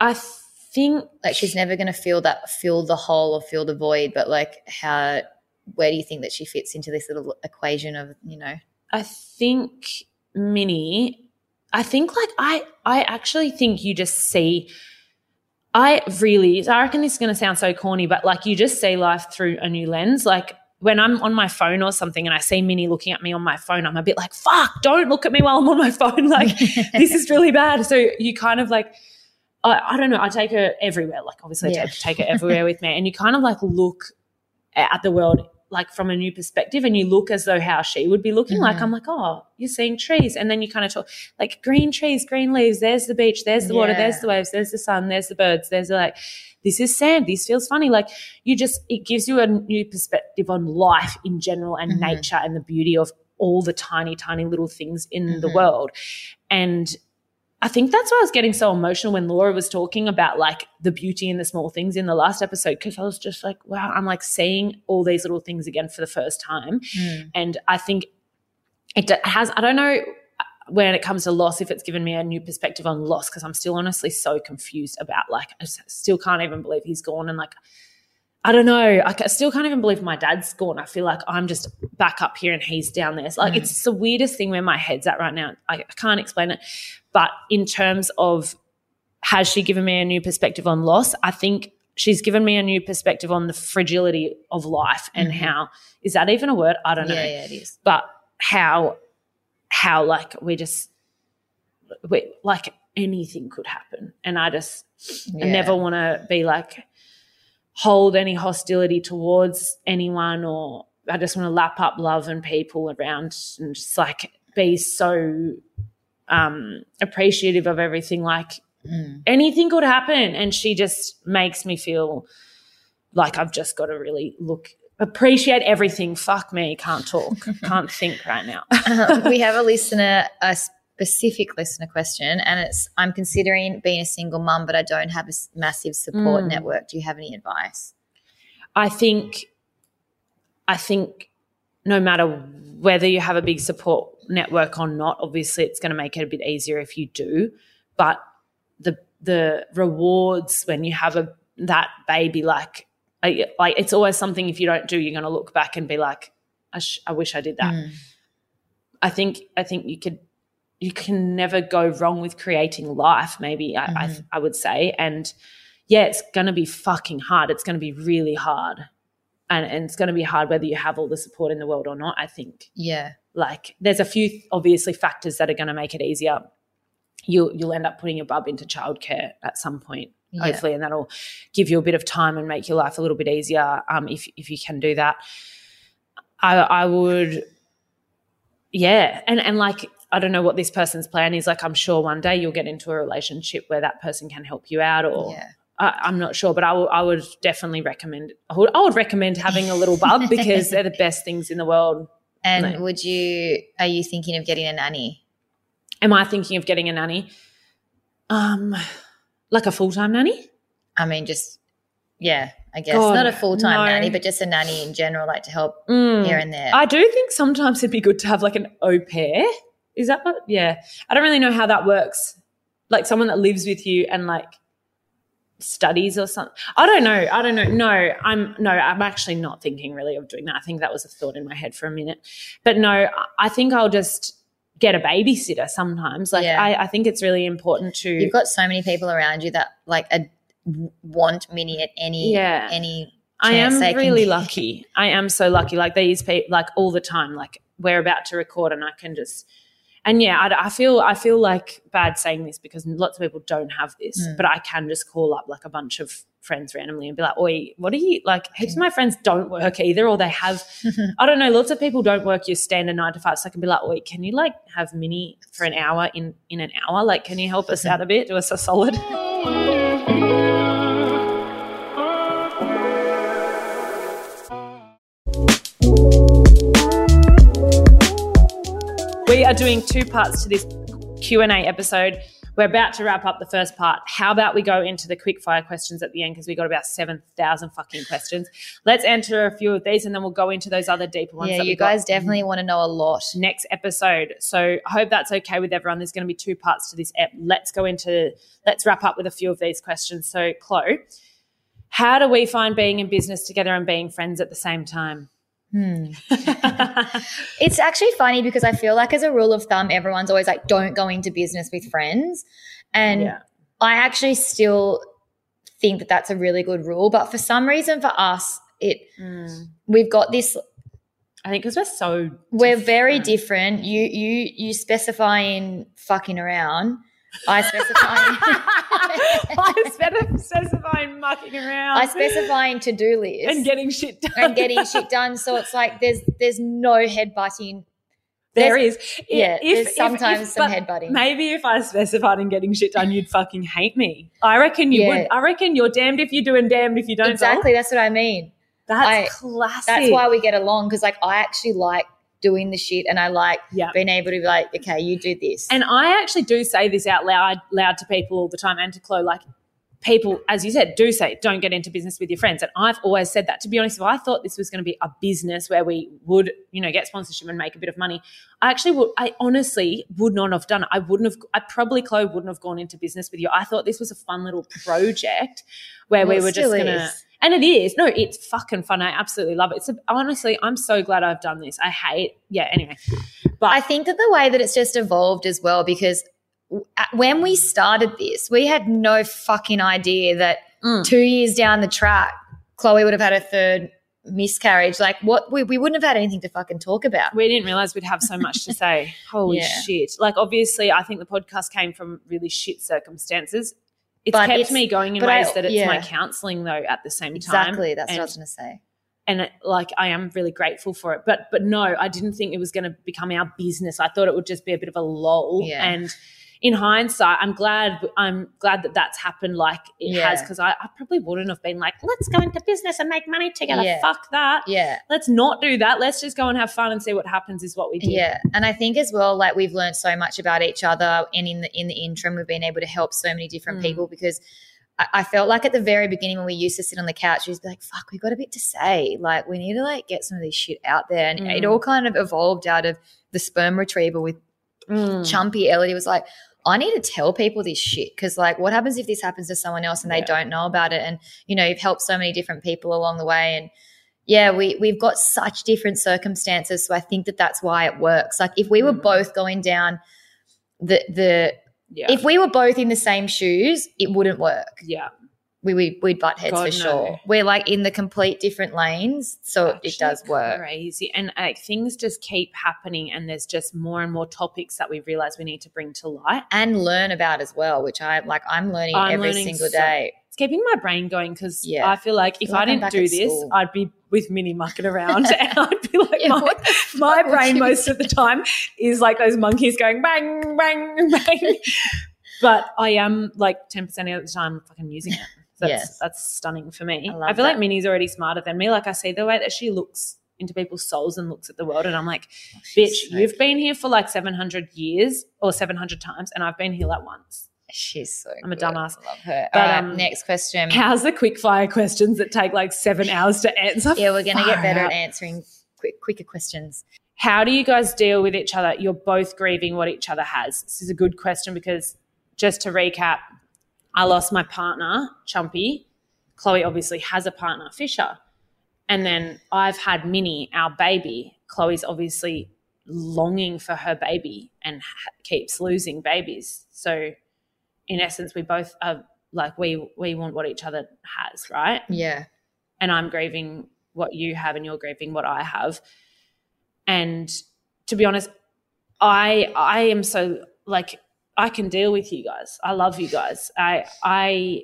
I think Like she's never going to feel that, fill the hole or fill the void, but like how, where do you think that she fits into this little equation of, you know? I think Minnie, I think like I I actually think you just see I really I reckon this is gonna sound so corny, but like you just see life through a new lens. Like when I'm on my phone or something and I see Minnie looking at me on my phone, I'm a bit like, fuck, don't look at me while I'm on my phone. [laughs] Like [laughs] this is really bad. So you kind of like I, I don't know, I take her everywhere. Like obviously I take, take her everywhere with me. And you kind of like look at the world like from a new perspective and you look as though how she would be looking like Mhm. i'm like oh you're seeing trees and then you kind of talk like green trees green leaves there's the beach there's the water there's the waves there's the sun there's the birds there's the like this is sand this feels funny like you just it gives you a new perspective on life in general and Mhm. nature and the beauty of all the tiny tiny little things in the Mhm. world and I think that's why I was getting so emotional when Laura was talking about like the beauty in the small things in the last episode because I was just like, wow, I'm like seeing all these little things again for the first time. Mm. And I think it has, I don't know when it comes to loss, if it's given me a new perspective on loss because I'm still honestly so confused about like, I still can't even believe he's gone. And like, I don't know. I still can't even believe my dad's gone. I feel like I'm just back up here and he's down there. So like Mm. it's the weirdest thing where my head's at right now. I, I can't explain it. But in terms of has she given me a new perspective on loss? I think she's given me a new perspective on the fragility of life and Mhm. how is that even a word? I don't know. Yeah, yeah, it is. But how how like we just we, like anything could happen. And I just I never want to be like hold any hostility towards anyone or I just want to lap up love and people around and just like be so um appreciative of everything like Mm. anything could happen and she just makes me feel like I've just got to really look appreciate everything fuck me can't talk [laughs] can't think right now Um, we have a listener, a specific listener question, and it's I'm considering being a single mum, but I don't have a massive support Mm. network. Do you have any advice? I think I think no matter whether you have a big support network or not, obviously it's going to make it a bit easier if you do. But the the rewards when you have a that baby, like like it's always something. If you don't do, you're going to look back and be like, I, sh- I wish I did that. Mm. I think I think you could you can never go wrong with creating life. Maybe I, I, Mhm. I would say, and yeah, it's going to be fucking hard. It's going to be really hard, and and it's going to be hard whether you have all the support in the world or not. I think Yeah. like there's a few obviously factors that are going to make it easier. You'll you'll end up putting your bub into childcare at some point Yeah. hopefully, and that'll give you a bit of time and make your life a little bit easier. Um, if if you can do that, I I would, yeah, and and like I don't know what this person's plan is. Like I'm sure one day you'll get into a relationship where that person can help you out, or Yeah. I, I'm not sure, but I would definitely recommend. I would, I would recommend having a little bub [laughs] because they're the best things in the world. And No. would you, are you thinking of getting a nanny? am I thinking of getting a nanny? Um, like a full time nanny? I mean, just yeah, I guess God, not a full time no. nanny, but just a nanny in general, like to help Mm. here and there. I do think sometimes it'd be good to have like an au pair. Is that what? Yeah. I don't really know how that works. Like someone that lives with you and like studies or something. I don't know. I don't know. No, I'm no, I'm actually not thinking really of doing that. I think that was a thought in my head for a minute. But no, I- think I'll just get a babysitter sometimes. Like Yeah. I, I think it's really important to You've got so many people around you that like a, want Minnie at any Yeah. any. I am they can really get. lucky. I am so lucky. Like these people, like all the time. Like we're about to record, and I can just, and yeah, I, I feel I feel like bad saying this because lots of people don't have this, Mm. but I can just call up like a bunch of friends randomly and be like, "Oi, what are you like?" Heaps of my friends don't work either, or they have. [laughs] I don't know. Lots of people don't work your standard nine to five, so I can be like, "Oi, can you like have Minnie for an hour in in an hour? Like, can you help us [laughs] out a bit? Do us a solid." [laughs] We are doing two parts to this Q&A episode. We're about to wrap up the first part. How about we go into the quick fire questions at the end because we got about 7,000 fucking questions. Let's answer a few of these and then we'll go into those other deeper ones. Yeah, you guys definitely want to know a lot. next episode. So I hope that's okay with everyone. There's going to be two parts to this ep. Let's go into let's wrap up with a few of these questions. So Chloe, how do we find being in business together and being friends at the same time? Hmm. It's actually funny because I feel like, as a rule of thumb, everyone's always like, don't go into business with friends. And yeah. I actually still think that that's a really good rule. But for some reason, for us, it Mm. we've got this. I think because we're so We're very different. different. You you you specify in fucking around. I specify. [laughs] I spec- specify mucking around. I specify in to do list and getting shit done. and getting shit done. So it's like there's there's no headbutting. There is. Yeah, If- there's sometimes if- some headbutting. Maybe if I specified in getting shit done, you'd fucking hate me. I reckon you Yeah. would. I reckon you're damned if you do and damned if you don't. Exactly, that's what I mean. That's I- classic. That's why we get along because like I actually like doing the shit and I like Yeah. being able to be like, okay, you do this. And I actually do say this out loud, loud to people all the time, and to Chloe, like people, as you said, do say, don't get into business with your friends. And I've always said that. To be honest, if I thought this was going to be a business where we would, you know, get sponsorship and make a bit of money, I actually would. I honestly would not have done it. I wouldn't have. I probably Chloe wouldn't have gone into business with you. I thought this was a fun little project where Well, we were just gonna. is. And it is. No, it's fucking fun. I absolutely love it. It's a, honestly, I'm so glad I've done this. I hate. Yeah. Anyway, but I think that the way that it's just evolved as well, because when we started this, we had no fucking idea that Mm. two years down the track, Chloe would have had a third miscarriage. Like, what we, we wouldn't have had anything to fucking talk about. we didn't realize we'd have so much to say. [laughs] Holy Yeah. shit. Like, obviously, I think the podcast came from really shit circumstances. It's But kept it's- me going in but I- ways that it's yeah. my counseling, though, at the same time. Exactly. That's and, what I was going to say. And it, like, I am really grateful for it. But, but no, I didn't think it was going to become our business. I thought it would just be a bit of a lull. Yeah. And in hindsight, I'm glad. I'm glad that that's happened like it Yeah. has because I, I probably wouldn't have been like, let's go into business and make money together. Yeah. Fuck that. Yeah. Let's not do that. Let's just go and have fun and see what happens. Is what we did. Yeah, and I think as well, like we've learned so much about each other, and in the in the interim, we've been able to help so many different Mm. people because I, felt like at the very beginning when we used to sit on the couch, we used to be like, "Fuck, we got a bit to say. Like, we need to like get some of this shit out there." And it Mm. all kind of evolved out of the sperm retrieval with Mm. Chumpy Ellidy was like, I need to tell people this shit because, like, what happens if this happens to someone else and they Yeah. don't know about it? And you know, you've helped so many different people along the way, and yeah, we we've got such different circumstances, so I think that that's why it works. Like, if we were Mm. both going down the the Yeah. if we were both in the same shoes, it wouldn't work. yeah. We we we'd butt heads God, for no. sure. We're like in the complete different lanes, so it does work. Crazy. And like things just keep happening and there's just more and more topics that we realize we need to bring to light. And learn about as well, which I like. I'm learning I'm every learning single so- day. It's keeping my brain going because Yeah. I feel like if like I didn't do this, school. I'd be with Minnie mucking around and [laughs] [laughs] I'd be like, Yeah, my, [laughs] my brain most of the time is like those monkeys going bang, bang, bang. but I am like 10% of the time fucking using it. That's, Yes. that's stunning for me. I I, feel like. Minnie's already smarter than me. Like I see the way that she looks into people's souls and looks at the world. And I'm like, She's bitch, so you've been here for like 700 years or 700 times, and I've been here like once. She's so. I'm a dumbass. I Love her. But, right, um, next question. How's the quick fire questions that take like seven hours to answer? yeah, we're gonna get better out. at answering quick, quicker questions. How do you guys deal with each other? You're both grieving what each other has. This is a good question because just to recap, I lost my partner, Chumpy. Chloe obviously has a partner, Fisher. And then I've had Minnie, our baby. Chloe's obviously longing for her baby and ha- keeps losing babies. So, in essence, we both are like we we want what each other has, right? Yeah. and I'm grieving what you have and you're grieving what I have. And to be honest, I I am so like I can deal with you guys. I love you guys. I I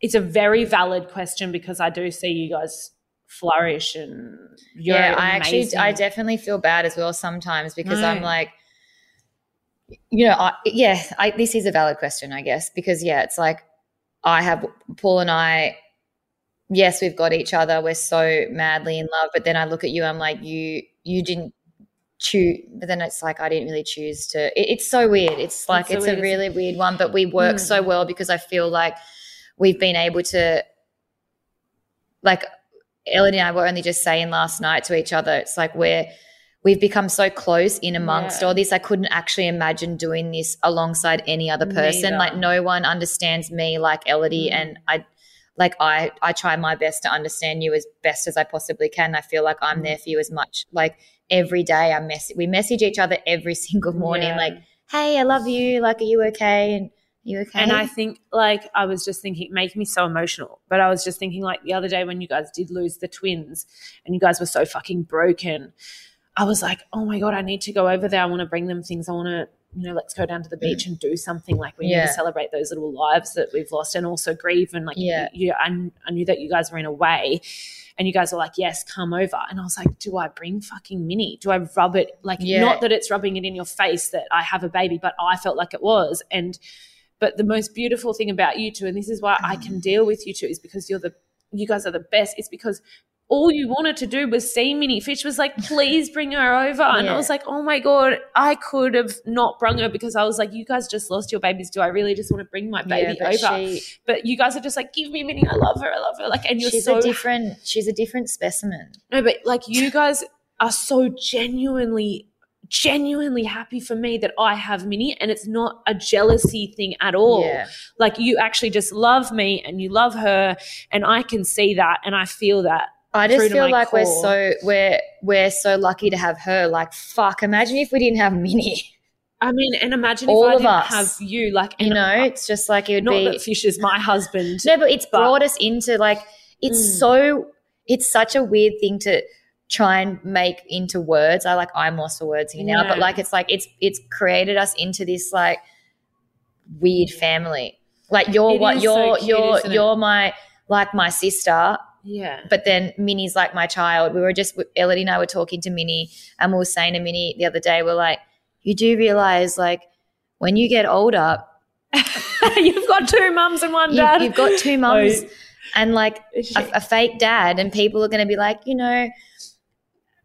it's a very valid question because I do see you guys flourish and you're yeah, I actually. I definitely feel bad as well sometimes because I'm like, you know, I, yeah, I, this is a valid question, I guess, because yeah, it's like I have Paul and I. Yes, we've got each other. We're so madly in love, but then I look at you. I'm like, you, you didn't choose. But then it's like I didn't really choose to. It, it's so weird. It's like so it's, weird, a really weird one, but we work Mm. so well because I feel like we've been able to, like Ellidy and I were only just saying last night to each other, it's like we're we've become so close in amongst Yeah. all this. I couldn't actually imagine doing this alongside any other person. Neither. Like no one understands me like Ellidy, Mm. and I like I I try my best to understand you as best as I possibly can. I feel like I'm Mm. there for you as much. Like every day, I mess we message each other every [laughs] single morning. Yeah. Like, hey, I love you. Like, are you okay? And you okay? And I think, like, I was just thinking, making me so emotional. But I was just thinking, like, the other day when you guys did lose the twins and you guys were so fucking broken, I was like, oh my God, I need to go over there. I want to bring them things. I want to, you know, let's go down to the beach and do something. Like, we need to celebrate those little lives that we've lost and also grieve. And, like, Yeah. you, I, I knew that you guys were in a way. And you guys were like, yes, come over. And I was like, do I bring fucking Minnie? Do I rub it? Like, Yeah. not that it's rubbing it in your face that I have a baby, but I felt like it was. And, but the most beautiful thing about you two, and this is why I mm. can deal with you two, is because you're the, you guys are the best. It's because all you wanted to do was see Minnie. Fish was like, please bring her over. And I was like, oh my God, I could have not brung her because I was like, you guys just lost your babies. Do I really just want to bring my baby yeah, but over? she, but you guys are just like, give me Minnie. I love her. I love her. Like, and you're she's so a different. She's a different specimen. no, but like you guys are so genuinely, genuinely happy for me that I have Minnie, and it's not a jealousy thing at all. Yeah. Like you actually just love me and you love her, and I can see that and I feel that. I just feel like we're so we're we're so lucky to have her. Like fuck, imagine if we didn't have Minnie. I mean, and imagine All if I of didn't us. have you, like, You know, I- it's just like it would not be that Fish is my husband. No, but it's but- brought us into like it's Mm. so it's such a weird thing to try and make into words. I like I'm lost for words here now, but like it's like it's it's created us into this like weird family. Like you're It what is so you're cute, you're you're my like my sister, Yeah. but then Minnie's like my child. We were just Ellidy and I were talking to Minnie, and we were saying to Minnie the other day, we're like, you do realize like when you get older, [laughs] You've got two mums and one dad. you've got two mums Oh, [laughs] and like a, a fake dad, and people are going to be like, you know,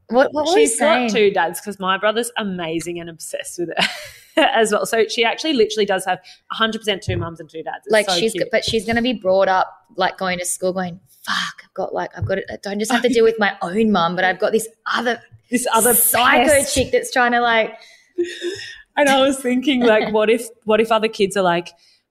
what, what She's got two dads because my brother's amazing and obsessed with it [laughs] as well. So she actually literally does have 100% two mums and two dads. It's like so she's, cute. but she's going to be brought up like going to school, going, fuck, I've got like, I've got it. I don't just have to deal with my own mum, but I've got this other this other psycho pest. chick that's trying to like, [laughs] And I was thinking, like, what if what if other kids are like,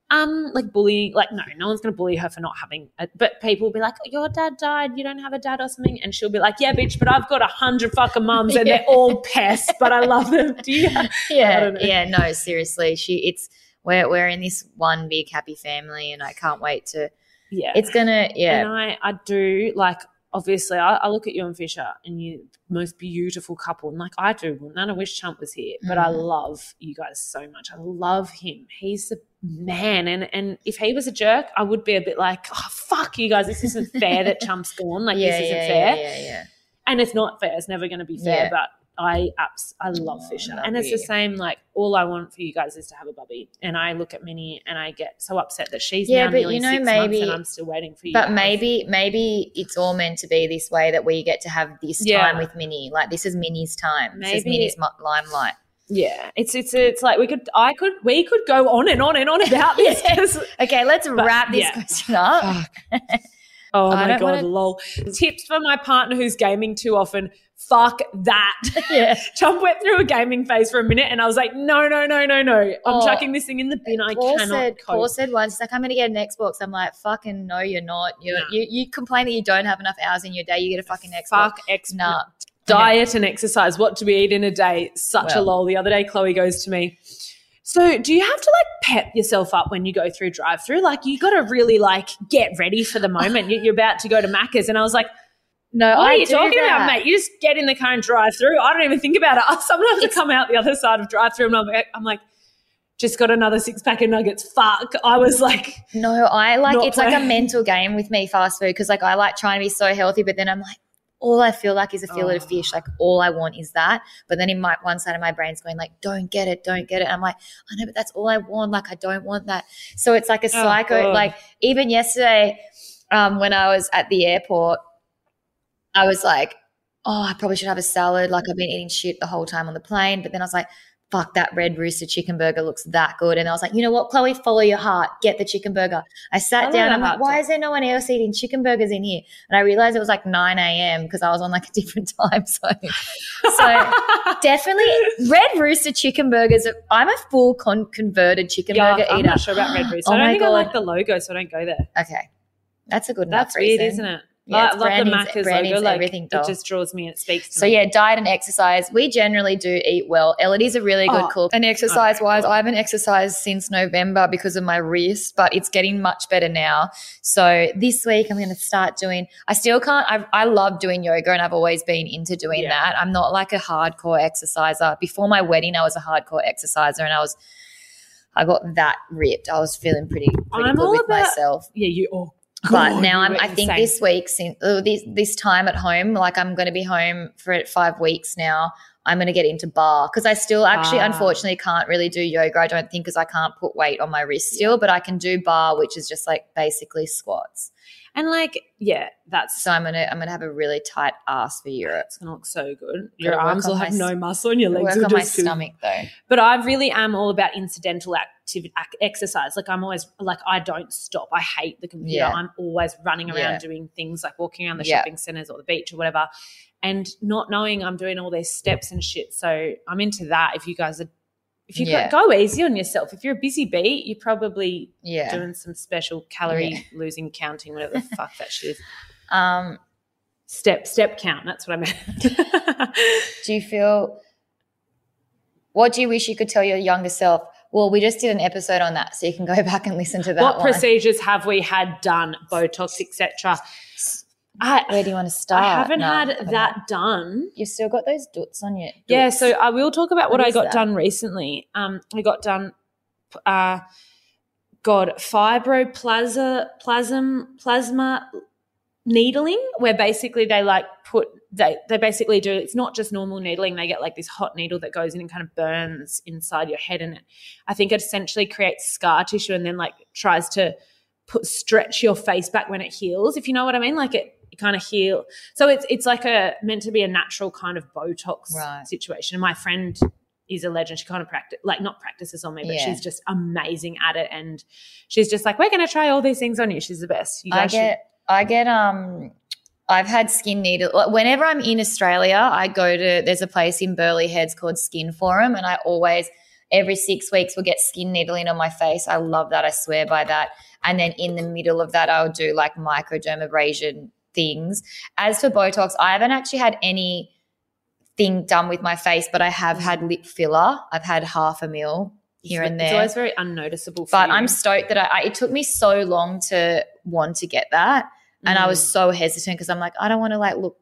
um, like bullying? Like, no, no one's going to bully her for not having. A, but people will be like, your dad died. You don't have a dad or something, and she'll be like, yeah, bitch, but I've got a hundred fucking mums, and they're [laughs] all pests, but I love them. [laughs] Do you? Yeah, yeah, no, seriously, she, it's, we're, we're in this one big happy family, and I can't wait to, Yeah, it's gonna, yeah, And I, I do like obviously I, I look at you and Fisher and you most beautiful couple and like I do. None of wish Chump was here, but I Mm. love you guys so much. I love him. He's the man. And and if he was a jerk, I would be a bit like, oh fuck you guys, this isn't fair that Chump's gone. Like yeah, this isn't yeah, fair. yeah, yeah, yeah. And it's not fair. It's never gonna be fair, but I abs- I love Oh, Fisher, and it's the same. Like all I want for you guys is to have a bubby, and I look at Minnie and I get so upset that she's Yeah, now but you know, maybe- and I'm still waiting for you. But have- maybe, maybe it's all meant to be this way that we get to have this Yeah. time with Minnie. Like this is Minnie's time. This is Minnie's limelight. yeah, it's it's it's like we could I could we could go on and on and on about this. [laughs] Okay, let's But, wrap this yeah. question up. [laughs] oh, oh I my god, wanna- lol. Tips for my partner who's gaming too often. Fuck that. [laughs] yeah. Chump went through a gaming phase for a minute, and I was like, no, no, no, no, no. I'm Oh. chucking this thing in the bin. I Paul cannot said, cope. Paul said once, he's like, I'm going to get an Xbox. I'm like, fucking no, you're not. You're, No. you you complain that you don't have enough hours in your day. You get a fucking Xbox. Fuck X. Nah. diet and exercise. What do we eat in a day? Such a Well. lol. The other day, Chloe goes to me. So, do you have to like pep yourself up when you go through drive through? Like, you got to really like get ready for the moment. You- You're about to go to Macca's, and I was like, No, "What I are you talking that. about, mate? You just get in the car and drive through. I don't even think about it. I [laughs] sometimes I It's- come out the other side of drive through, and I'm like, I'm like, just got another six pack of nuggets. Fuck. I was like, No, I like it's like a mental game with me, fast food, because like I like trying to be so healthy, but then I'm like, all I feel like is a fillet of Oh. fish. Like all I want is that. But then in my one side of my brain's going like, don't get it, don't get it. I'm like, I know, but that's all I want. Like I don't want that. So it's like a psycho. God. like even yesterday, um, when I was at the airport, I was like, oh, I probably should have a salad. Like I've been eating shit the whole time on the plane. But then I was like, fuck, that red rooster chicken burger looks that good. And I was like, you know what, Chloe, follow your heart, get the chicken burger. I sat I down. I'm like, why too. is there no one else eating chicken burgers in here? And I realized it was like 9 a.m. because I was on like a different [laughs] time zone. So [laughs] definitely red rooster chicken burgers. I'm a full con- converted chicken yeah, burger I'm eater. not sure about Red [gasps] Rooster. Oh I don't my think I like the logo, so I don't go there. Okay. That's a good That's enough weird, reason. isn't it? Yeah, I love the Macca's logo. Like, everything, it oh. just draws me. It speaks to me. So me. yeah, diet and exercise. We generally do eat well. Ellidy's a really good Oh, cook. And exercise wise, cool. I haven't exercised since November because of my wrist, but it's getting much better now. So this week I'm going to start doing. I still can't. I, I love doing yoga, and I've always been into doing Yeah. that. I'm not like a hardcore exerciser. Before my wedding, I was a hardcore exerciser, and I was. I got that ripped. I was feeling pretty, pretty I'm good all with about- myself yeah, you. Oh, but God, now I'm, I think insane. this week, since oh, uh, this this time at home, like I'm going to be home for five weeks now. I'm going to get into barre because I still actually, Barre. unfortunately, can't really do yoga. I don't think because I can't put weight on my wrist still, but I can do barre, which is just like basically squats. And like, yeah, that's So I'm gonna I'm gonna have a really tight ass for Europe. it's gonna look so good. Your Gotta arms will have s- no muscle, and your legs Work will on my just feel- stomach though. But I really am all about incidental activity, exercise. Like I'm always like I don't stop. I hate the computer. Yeah. I'm always running around Yeah. doing things like walking around the Yeah. shopping centers or the beach or whatever, and not knowing I'm doing all these steps and shit. So I'm into that. If you guys are, if you Yeah. go, easy on yourself. If you're a busy bee, you're probably Yeah. doing some special calorie [laughs] losing counting, whatever the fuck that shit is. [laughs] Um, Step step count. That's what I meant. [laughs] do you feel? What do you wish you could tell your younger self? Well, we just did an episode on that, so you can go back and listen to that what one. procedures have we had done? Botox, etc. I Where do you want to start? I haven't No, had that done. You've still got those dots on you. Yeah, so I will talk about what, What I got that? done recently. Um, I got done, uh, God, fibroplasma, plasm, plasma needling, where basically they like put they they basically do. It's not just normal needling. They get like this hot needle that goes in and kind of burns inside your head, and it. I think it essentially creates scar tissue, and then like tries to put stretch your face back when it heals. If you know what I mean, like it. Kind of heal so it's it's like a meant to be a natural kind of botox Right. situation and my friend is a legend she kind of practice like not practices on me but Yeah. she's just amazing at it and she's just like we're going to try all these things on you she's the best you I guys should get, I get, um, I've had skin needle. Whenever I'm in Australia, I go to, there's a place in Burleigh Heads called Skin Forum, and I always, every six weeks, will get skin needling on my face. I love that. I swear by that. And then in the middle of that, I'll do like microdermabrasion things. As for Botox, I haven't actually had any thing done with my face, but I have had lip filler. I've had half a mil here it's, and there. it's always very unnoticeable for but you. I'm stoked that I, I. It took me so long to want to get that, and I was Mm. so hesitant because I'm like, I don't want to like look,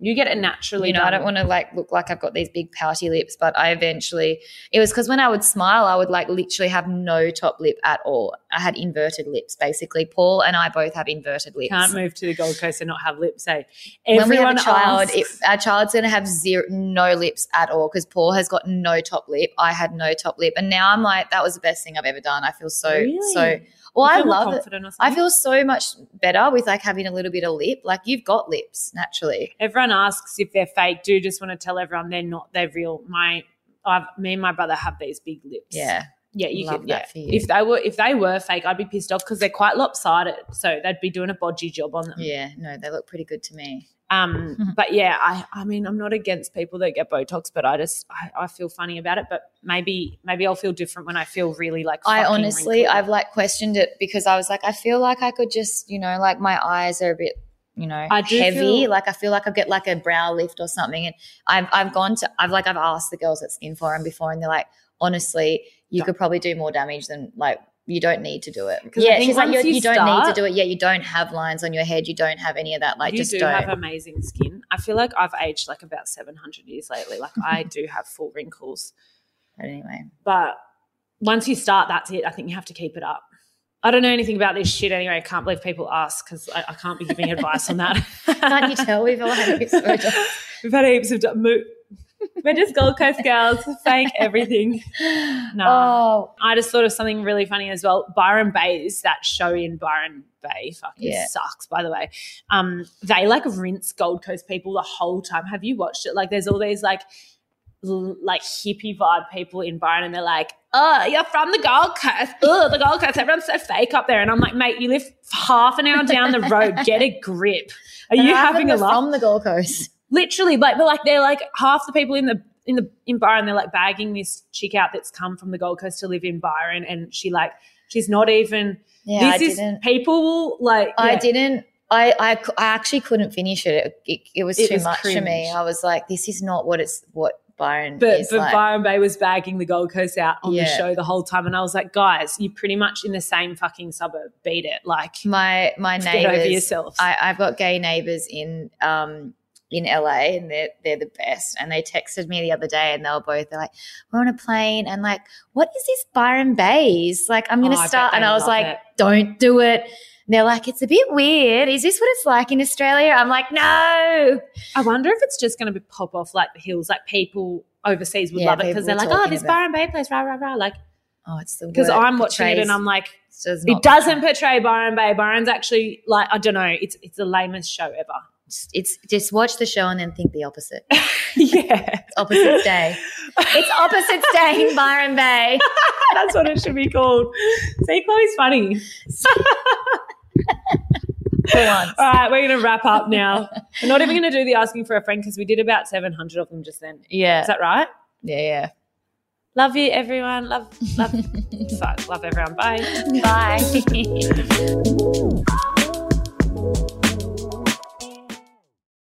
you get it naturally you know, I don't want to like look like I've got these big pouty lips. But I eventually, it was because when I would smile, I would like literally have no top lip at all. I had inverted lips basically. Paul and I both have inverted lips. Can't move to the Gold Coast and not have lips. Say, when we have everyone a child, if our child's going to have zero, no lips at all because Paul has got no top lip. I had no top lip, and now I'm like, that was the best thing I've ever done. I feel so Really? so. Well, I love it. I feel so much better with like having a little bit of lip. Like you've got lips naturally. everyone asks if they're fake. Do just want to tell everyone they're not. They're real. My, I've, me and my brother have these big lips. Yeah, yeah. You Love could. Yeah. you. If they were, if they were fake, I'd be pissed off because they're quite lopsided. So they'd be doing a bodgy job on them. yeah. No, they look pretty good to me. Um, [laughs] but yeah, I, I mean, I'm not against people that get Botox, but I just, I, I feel funny about it. But maybe, maybe I'll feel different when I feel really like. I honestly, wrinkled. I've like questioned it because I was like, I feel like I could just, you know, like my eyes are a bit, you know, I heavy. feel- like I feel like I get like a brow lift or something. And I've I've gone to, I've like I've asked the girls at Skin Forum before, and they're like, honestly, you could probably do more damage than like. You don't need to do it. Yeah, she's like, you, you don't need to do it. Yeah, you don't have lines on your head. You don't have any of that. Like, you just do don't. have amazing skin. I feel like I've aged like about 700 years lately. Like I [laughs] do have full wrinkles. But anyway, But once you start, that's it. I think you have to keep it up. I don't know anything about this shit anyway. I can't believe people ask because I, I can't be giving [laughs] advice on that. can't you tell we've all had heaps of? [laughs] We've had heaps of mo- We're just Gold Coast girls, fake everything. No. Oh, I just thought of something really funny as well. Byron Bay is that show in Byron Bay. Fuck, it Yeah. sucks, by the way. Um, they like rinse Gold Coast people the whole time. Have you watched it? Like, there's all these like, l- like hippie vibe people in Byron, and they're like, "Oh, you're from the Gold Coast. Oh, the Gold Coast. Everyone's so fake up there." And I'm like, "Mate, you live half an hour down the road. Get a grip. Are and you having a laugh?" from the Gold Coast? Literally like but like they're like half the people in the in the in Byron they're like bagging this chick out that's come from the Gold Coast to live in Byron and she like she's not even Yeah, this I is didn't. people will like I didn't. I, I, I actually couldn't finish it. It, it, it was It too was much for me. I was like, this is not what it's what Byron but, is but like. Byron Bay was bagging the Gold Coast out on the show the whole time and I was like guys you're pretty much in the same fucking suburb beat it like my my neighbors. [laughs] get over yourself I've got gay neighbors in um in LA and they're they're the best. And they texted me the other day and they were both they're like, we're on a plane and like, what is this Byron Bays? Like, I'm gonna Oh, I start. And I was like, it. don't do it. And they're like, it's a bit weird. Is this what it's like in Australia? I'm like, no. I wonder if it's just going to pop off like the hills like people overseas would Yeah, love it because they're like oh this Byron Bay place rah rah rah like Oh, it's the because I'm watching it and I'm like does it doesn't portray Byron Bay. Byron's actually like I don't know. It's it's the lamest show ever. It's, just watch the show and then think the opposite. [laughs] yeah, It's opposite day. It's opposite day in Byron Bay. [laughs] that's what it should be called. See, Chloe's funny. [laughs] For once. All right, we're gonna wrap up now. We're not even gonna do the asking for a friend because we did about seven hundred of them just then. Yeah. Is that right? Yeah, yeah. Love you, everyone. Love, love, love everyone. Bye. Bye.